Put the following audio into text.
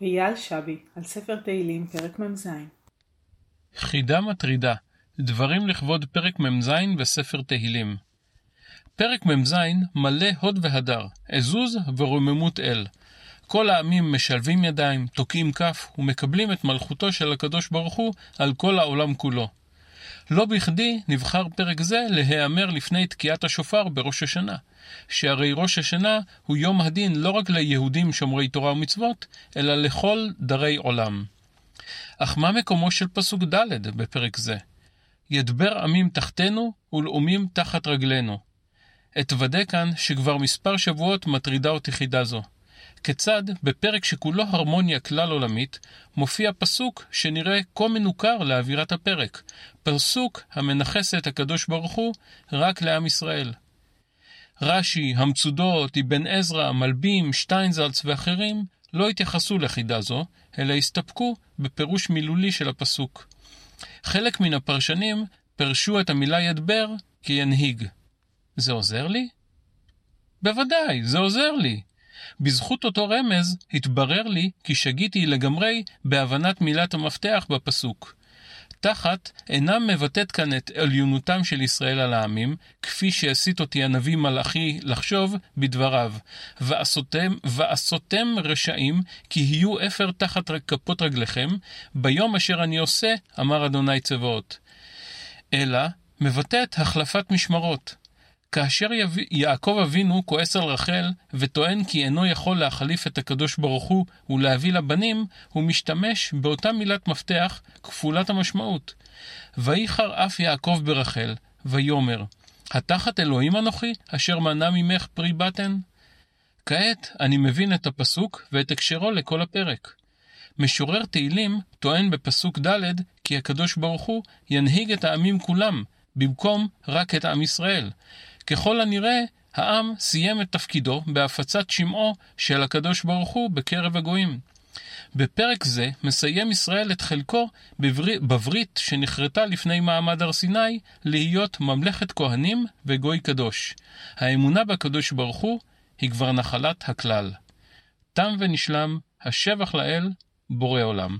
אייל שבי, על ספר תהילים, פרק מ"ז. חידה מטרידה, דברים לכבוד פרק מ"ז בספר תהילים. פרק מ"ז מלא הוד והדר, עזוז ורוממות אל. כל העמים משלבים ידיים, תוקעים כף, ומקבלים את מלכותו של הקדוש ברוך הוא על כל העולם כולו. לא בכדי נבחר פרק זה להיאמר לפני תקיעת השופר בראש השנה, שהרי ראש השנה הוא יום הדין לא רק ליהודים שומרי תורה ומצוות, אלא לכל דרי עולם. אך מה מקומו של פסוק ד' בפרק זה? ידבר עמים תחתנו ולאומים תחת רגלינו. אתוודה כאן שכבר מספר שבועות מטרידה אותי חידה זו. כיצד בפרק שכולו הרמוניה כלל עולמית, מופיע פסוק שנראה כה מנוכר לאווירת הפרק, פסוק המנכס את הקדוש ברוך הוא רק לעם ישראל. רש"י, המצודות, אבן עזרא, מלבים, שטיינזלץ ואחרים לא התייחסו לחידה זו, אלא הסתפקו בפירוש מילולי של הפסוק. חלק מן הפרשנים פירשו את המילה ידבר כינהיג. זה עוזר לי? בוודאי, זה עוזר לי. בזכות אותו רמז, התברר לי כי שגיתי לגמרי בהבנת מילת המפתח בפסוק. תחת אינה מבטאת כאן את עליונותם של ישראל על העמים, כפי שהסית אותי הנביא מלאכי לחשוב בדבריו, ועשותם, ועשותם רשעים, כי יהיו אפר תחת כפות רגליכם, ביום אשר אני עושה, אמר אדוני צבאות. אלא מבטאת החלפת משמרות. כאשר יעקב אבינו כועס על רחל וטוען כי אינו יכול להחליף את הקדוש ברוך הוא ולהביא לבנים, הוא משתמש באותה מילת מפתח כפולת המשמעות. וייחר אף יעקב ברחל, ויאמר, התחת אלוהים אנוכי, אשר מנע ממך פרי בטן? כעת אני מבין את הפסוק ואת הקשרו לכל הפרק. משורר תהילים טוען בפסוק ד' כי הקדוש ברוך הוא ינהיג את העמים כולם, במקום רק את עם ישראל. ככל הנראה, העם סיים את תפקידו בהפצת שמעו של הקדוש ברוך הוא בקרב הגויים. בפרק זה מסיים ישראל את חלקו בברית שנכרתה לפני מעמד הר סיני להיות ממלכת כהנים וגוי קדוש. האמונה בקדוש ברוך הוא היא כבר נחלת הכלל. תם ונשלם, השבח לאל, בורא עולם.